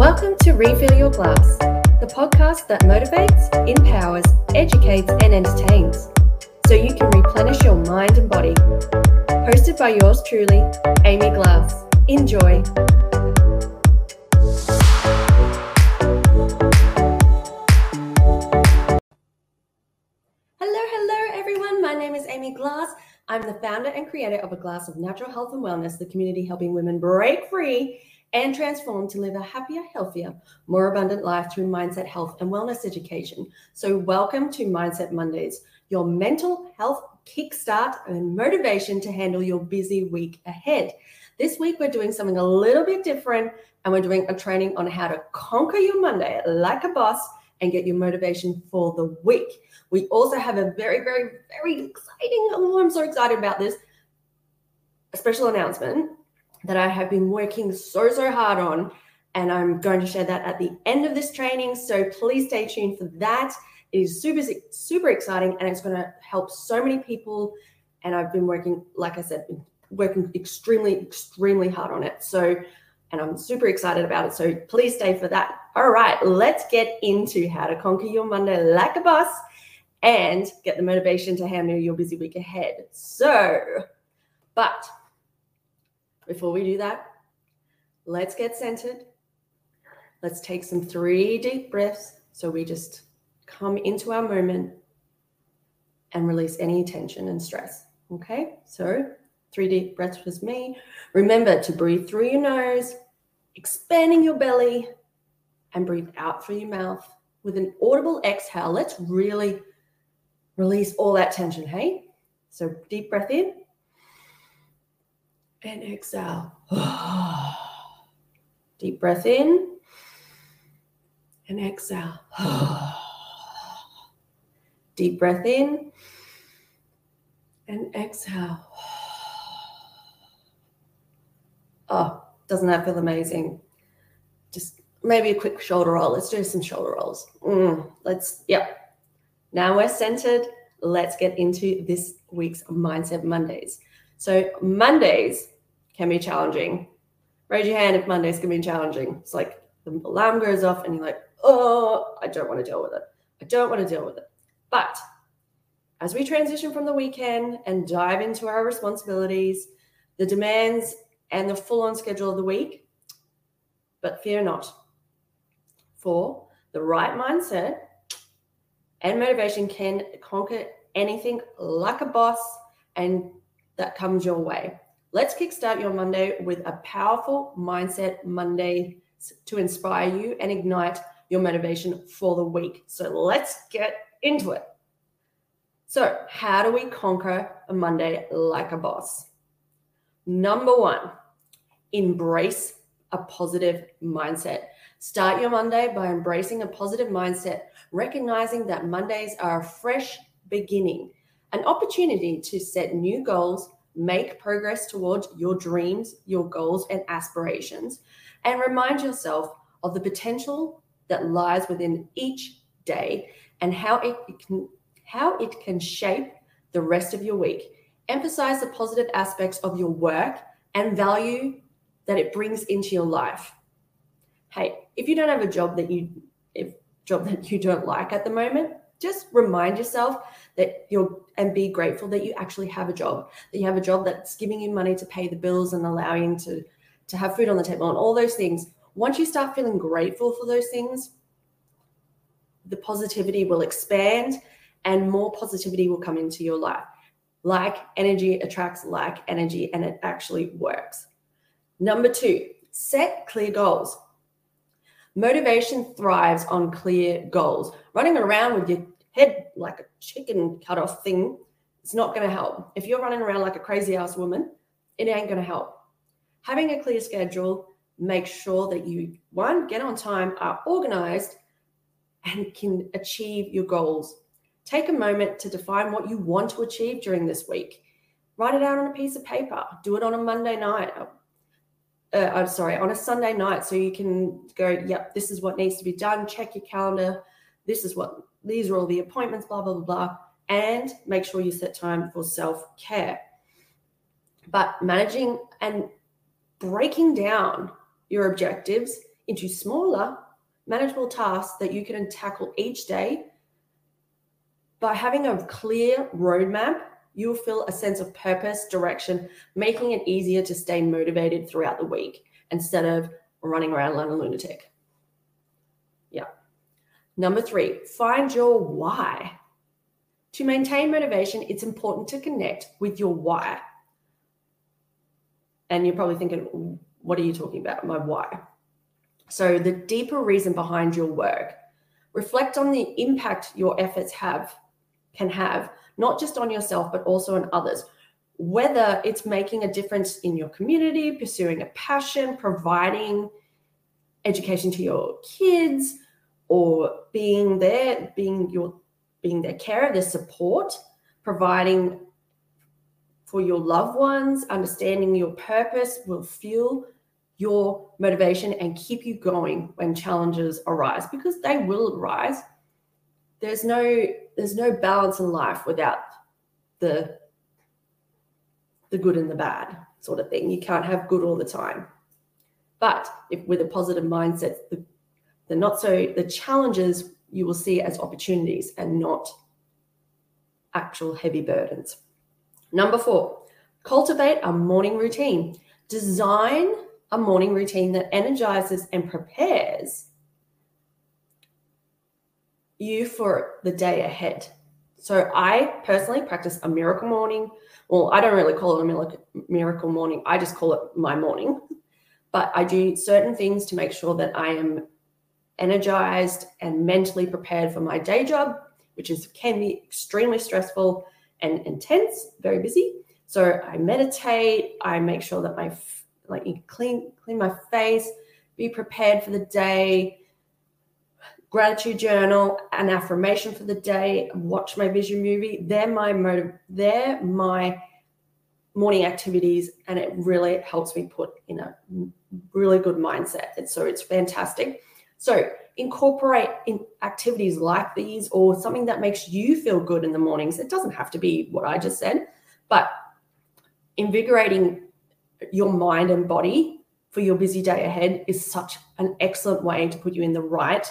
Welcome to Refill Your Glass, the podcast that motivates, empowers, educates, and entertains so you can replenish your mind and body. Hosted by yours truly, Amy Glass. Enjoy. Hello, hello, everyone. My name is Amy Glass. I'm the founder and creator of A Glass of Natural Health and Wellness, the community helping women break free and transform to live a happier, healthier, more abundant life through mindset, health, and wellness education. So, welcome to Mindset Mondays, your mental health kickstart and motivation to handle your busy week ahead. This week, we're doing something a little bit different, and we're doing a training on how to conquer your Monday like a boss and get your motivation for the week. We also have a very, very, very exciting, oh, I'm so excited about this, a special announcement that I have been working so, so hard on. And I'm going to share that at the end of this training. So please stay tuned for that. It is super, super exciting and it's going to help so many people. And I've been working, like I said, working extremely, extremely hard on it. So, and I'm super excited about it. So please stay for that. All right, let's get into how to conquer your Monday like a boss and get the motivation to handle your busy week ahead. So, but before we do that, let's get centered. Let's take some three deep breaths. So we just come into our moment and release any tension and stress. Okay, so three deep breaths with me. Remember to breathe through your nose, expanding your belly, and breathe out through your mouth with an audible exhale. Let's really release all that tension. Hey, so deep breath in and exhale. Deep breath in and exhale. Deep breath in and exhale. Oh, doesn't that feel amazing? Just maybe a quick shoulder roll. Let's do some shoulder rolls. Mm, let's, yep. Now we're centered. Let's get into this week's Mindset Mondays. So Mondays can be challenging. Raise your hand if Mondays can be challenging. It's like the alarm goes off and you're like, oh, I don't want to deal with it. I don't want to deal with it. But as we transition from the weekend and dive into our responsibilities, the demands, and the full on schedule of the week, but fear not. For the right mindset and motivation can conquer anything like a boss and that comes your way. Let's kickstart your Monday with a powerful mindset Monday to inspire you and ignite your motivation for the week. So let's get into it. So, how do we conquer a Monday like a boss? Number one, embrace a positive mindset. Start your Monday by embracing a positive mindset, recognizing that Mondays are a fresh beginning an opportunity to set new goals, make progress towards your dreams, your goals, and aspirations, and remind yourself of the potential that lies within each day and how it can how it can shape the rest of your week. Emphasize the positive aspects of your work and value that it brings into your life. Hey, if you don't have a job that you if job that you don't like at the moment, just remind yourself that you're and be grateful that you actually have a job that you have a job that's giving you money to pay the bills and allowing to to have food on the table and all those things. Once you start feeling grateful for those things the positivity will expand and more positivity will come into your life. Like energy attracts like energy and it actually works. Number 2 set clear goals. Motivation thrives on clear goals. Running around with your head like a chicken cut off thing, it's not going to help. If you're running around like a crazy ass woman, it ain't going to help. Having a clear schedule, make sure that you, one, get on time, are organized, and can achieve your goals. Take a moment to define what you want to achieve during this week. Write it out on a piece of paper. Do it on a Monday night, uh, I'm sorry, on a Sunday night. So you can go, yep, this is what needs to be done. Check your calendar. This is what, these are all the appointments, blah, blah, blah, blah. And make sure you set time for self care. But managing and breaking down your objectives into smaller, manageable tasks that you can tackle each day. By having a clear roadmap, you'll feel a sense of purpose, direction, making it easier to stay motivated throughout the week instead of running around like a lunatic. Number three, find your why. To maintain motivation, it's important to connect with your why. And you're probably thinking, what are you talking about? My why. So, the deeper reason behind your work, reflect on the impact your efforts have can have, not just on yourself, but also on others. Whether it's making a difference in your community, pursuing a passion, providing education to your kids, or being there, being your being their carer, their support, providing for your loved ones, understanding your purpose will fuel your motivation and keep you going when challenges arise because they will arise. There's no there's no balance in life without the the good and the bad sort of thing. You can't have good all the time. But if with a positive mindset, the, the not so the challenges you will see as opportunities and not actual heavy burdens. Number four, cultivate a morning routine. Design a morning routine that energizes and prepares you for the day ahead. So I personally practice a miracle morning. Well, I don't really call it a miracle morning. I just call it my morning. But I do certain things to make sure that I am energized and mentally prepared for my day job, which is can be extremely stressful and intense, very busy. So I meditate, I make sure that my like clean clean my face, be prepared for the day, gratitude journal, an affirmation for the day, watch my vision movie. They're my motive, they're my morning activities, and it really helps me put in a really good mindset. And so it's fantastic. So incorporate in activities like these or something that makes you feel good in the mornings. It doesn't have to be what I just said, but invigorating your mind and body for your busy day ahead is such an excellent way to put you in the right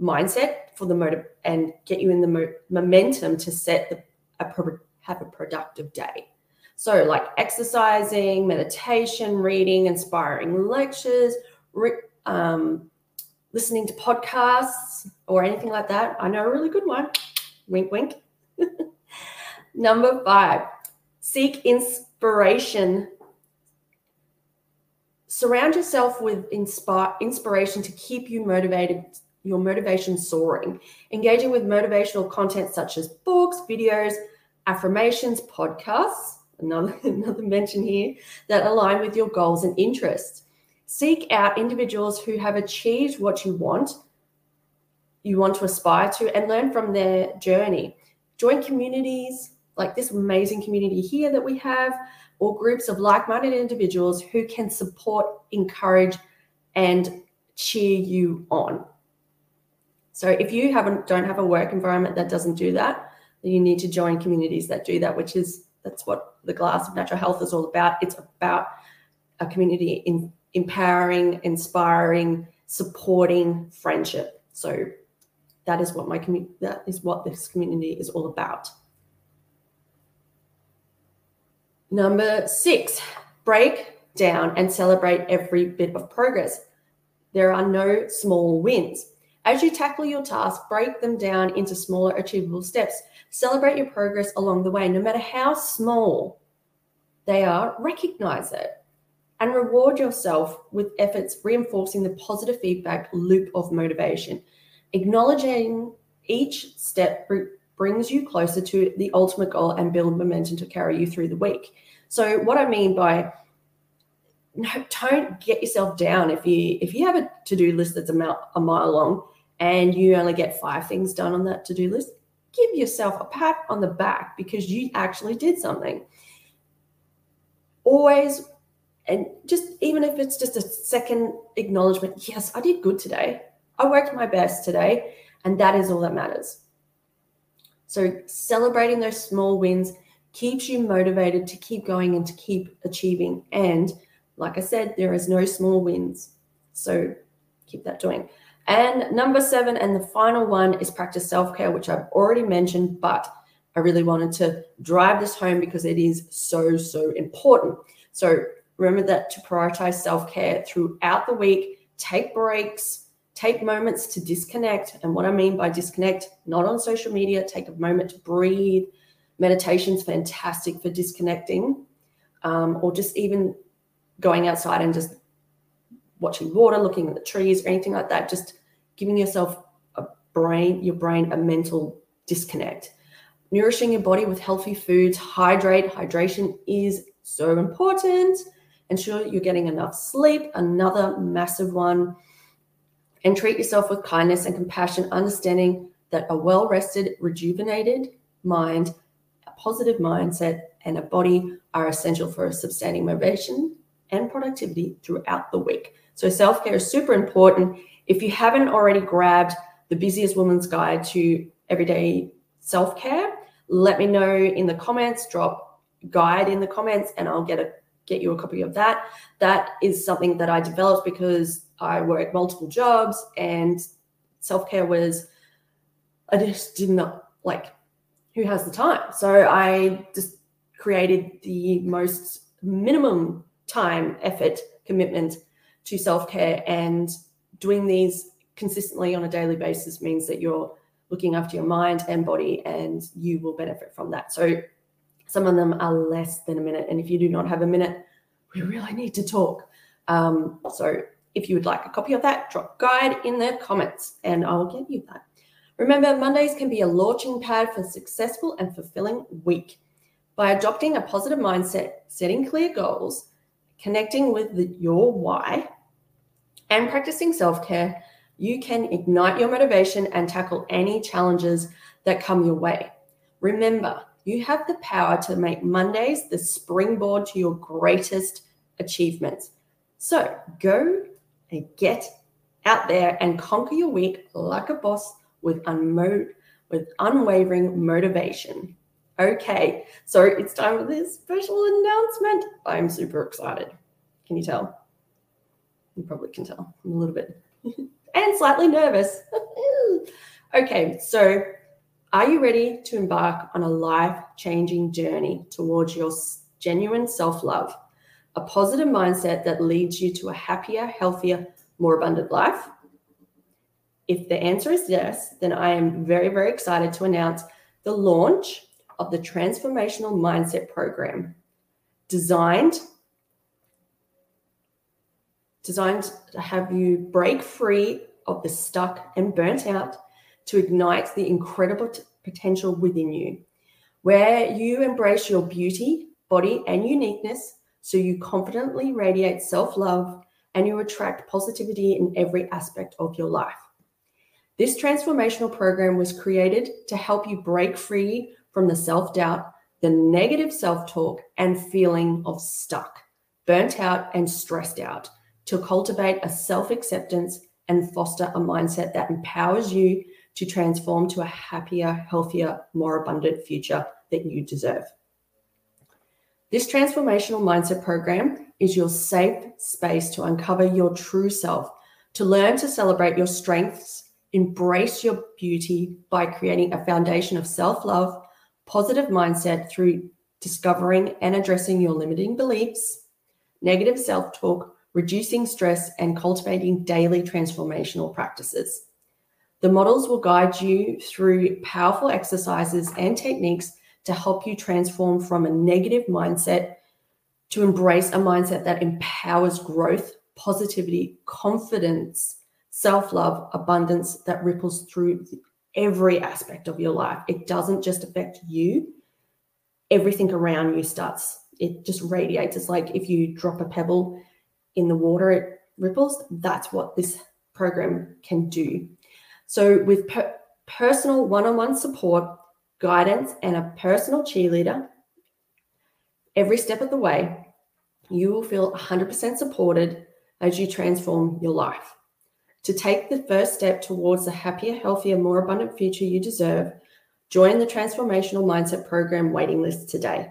mindset for the motive and get you in the mo- momentum to set the a pro- have a productive day. So, like exercising, meditation, reading, inspiring lectures, re- um, listening to podcasts or anything like that, I know a really good one. Wink, wink. Number five, seek inspiration. Surround yourself with inspire, inspiration to keep you motivated, your motivation soaring. Engaging with motivational content such as books, videos, affirmations, podcasts, another, another mention here, that align with your goals and interests. Seek out individuals who have achieved what you want, you want to aspire to, and learn from their journey. Join communities like this amazing community here that we have, or groups of like minded individuals who can support, encourage, and cheer you on. So if you haven't don't have a work environment that doesn't do that, then you need to join communities that do that, which is that's what the glass of natural health is all about. It's about a community in empowering, inspiring, supporting friendship. So that is what my community that is what this community is all about. Number six, break down and celebrate every bit of progress. There are no small wins. As you tackle your task, break them down into smaller, achievable steps. Celebrate your progress along the way, no matter how small they are, recognize it and reward yourself with efforts reinforcing the positive feedback loop of motivation. Acknowledging each step brings you closer to the ultimate goal and build momentum to carry you through the week. So, what I mean by no, don't get yourself down if you if you have a to-do list that's a mile, a mile long and you only get five things done on that to-do list give yourself a pat on the back because you actually did something always and just even if it's just a second acknowledgement yes i did good today i worked my best today and that is all that matters so celebrating those small wins keeps you motivated to keep going and to keep achieving and like i said there is no small wins so keep that doing. And number seven, and the final one is practice self care, which I've already mentioned, but I really wanted to drive this home because it is so, so important. So remember that to prioritize self care throughout the week, take breaks, take moments to disconnect. And what I mean by disconnect, not on social media, take a moment to breathe. Meditation's fantastic for disconnecting, um, or just even going outside and just watching water, looking at the trees, or anything like that. Just giving yourself a brain, your brain, a mental disconnect. Nourishing your body with healthy foods, hydrate. Hydration is so important. Ensure you're getting enough sleep, another massive one. And treat yourself with kindness and compassion, understanding that a well rested, rejuvenated mind, a positive mindset, and a body are essential for sustaining motivation and productivity throughout the week. So, self care is super important. If you haven't already grabbed the Busiest Woman's Guide to Everyday Self Care, let me know in the comments. Drop guide in the comments, and I'll get a get you a copy of that. That is something that I developed because I work multiple jobs and self care was, I just did not like, who has the time? So I just created the most minimum time, effort, commitment to self care. And doing these consistently on a daily basis means that you're looking after your mind and body and you will benefit from that. So some of them are less than a minute. And if you do not have a minute, we really need to talk. Um, so if you would like a copy of that, drop guide in the comments and I'll get you that. Remember, Mondays can be a launching pad for a successful and fulfilling week. By adopting a positive mindset, setting clear goals, connecting with the, your why, and practicing self care, you can ignite your motivation and tackle any challenges that come your way. Remember, you have the power to make Mondays the springboard to your greatest achievements. So go and get out there and conquer your week like a boss with, unmo- with unwavering motivation. Okay, so it's time for this special announcement. I'm super excited. Can you tell? You probably can tell. I'm a little bit and slightly nervous. okay, so are you ready to embark on a life changing journey towards your genuine self love, a positive mindset that leads you to a happier, healthier, more abundant life? If the answer is yes, then I am very, very excited to announce the launch of the Transformational Mindset Program, designed designed to have you break free of the stuck and burnt out to ignite the incredible t- potential within you, where you embrace your beauty, body, and uniqueness so you confidently radiate self love and you attract positivity in every aspect of your life. This transformational program was created to help you break free from the self doubt, the negative self talk, and feeling of stuck, burnt out, and stressed out to cultivate a self acceptance and foster a mindset that empowers you to transform to a happier, healthier, more abundant future that you deserve. This transformational mindset program is your safe space to uncover your true self, to learn to celebrate your strengths, embrace your beauty by creating a foundation of self love, positive mindset through discovering and addressing your limiting beliefs, negative self talk, reducing stress, and cultivating daily transformational practices. The models will guide you through powerful exercises and techniques to help you transform from a negative mindset to embrace a mindset that empowers growth, positivity, confidence, self love, abundance that ripples through every aspect of your life. It doesn't just affect you, everything around you starts, it just radiates. It's like if you drop a pebble in the water, it ripples. That's what this program can do. So, with per- personal one on one support, guidance, and a personal cheerleader every step of the way, you will feel 100% supported as you transform your life. To take the first step towards the happier, healthier, more abundant future you deserve, join the Transformational Mindset Program waiting list today.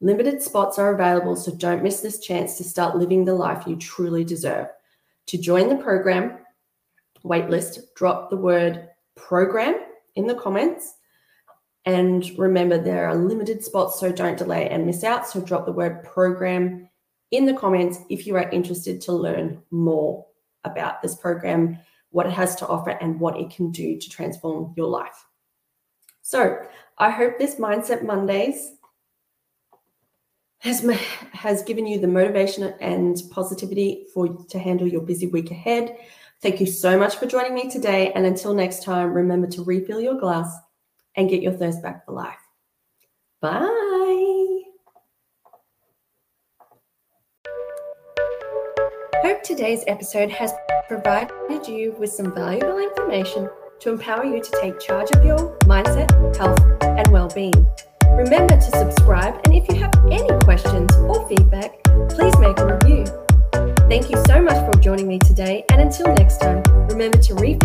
Limited spots are available, so don't miss this chance to start living the life you truly deserve. To join the program waitlist, drop the word program in the comments. And remember, there are limited spots, so don't delay and miss out. So drop the word program in the comments if you are interested to learn more about this program, what it has to offer, and what it can do to transform your life. So I hope this Mindset Mondays has, has given you the motivation and positivity for to handle your busy week ahead. Thank you so much for joining me today. And until next time, remember to refill your glass and get your thirst back for life. Bye. Hope today's episode has provided you with some valuable information to empower you to take charge of your mindset, health, and well being. Remember to subscribe, and if you have any questions or feedback, please make a review. Thank you so much for joining me today, and until next remember to refill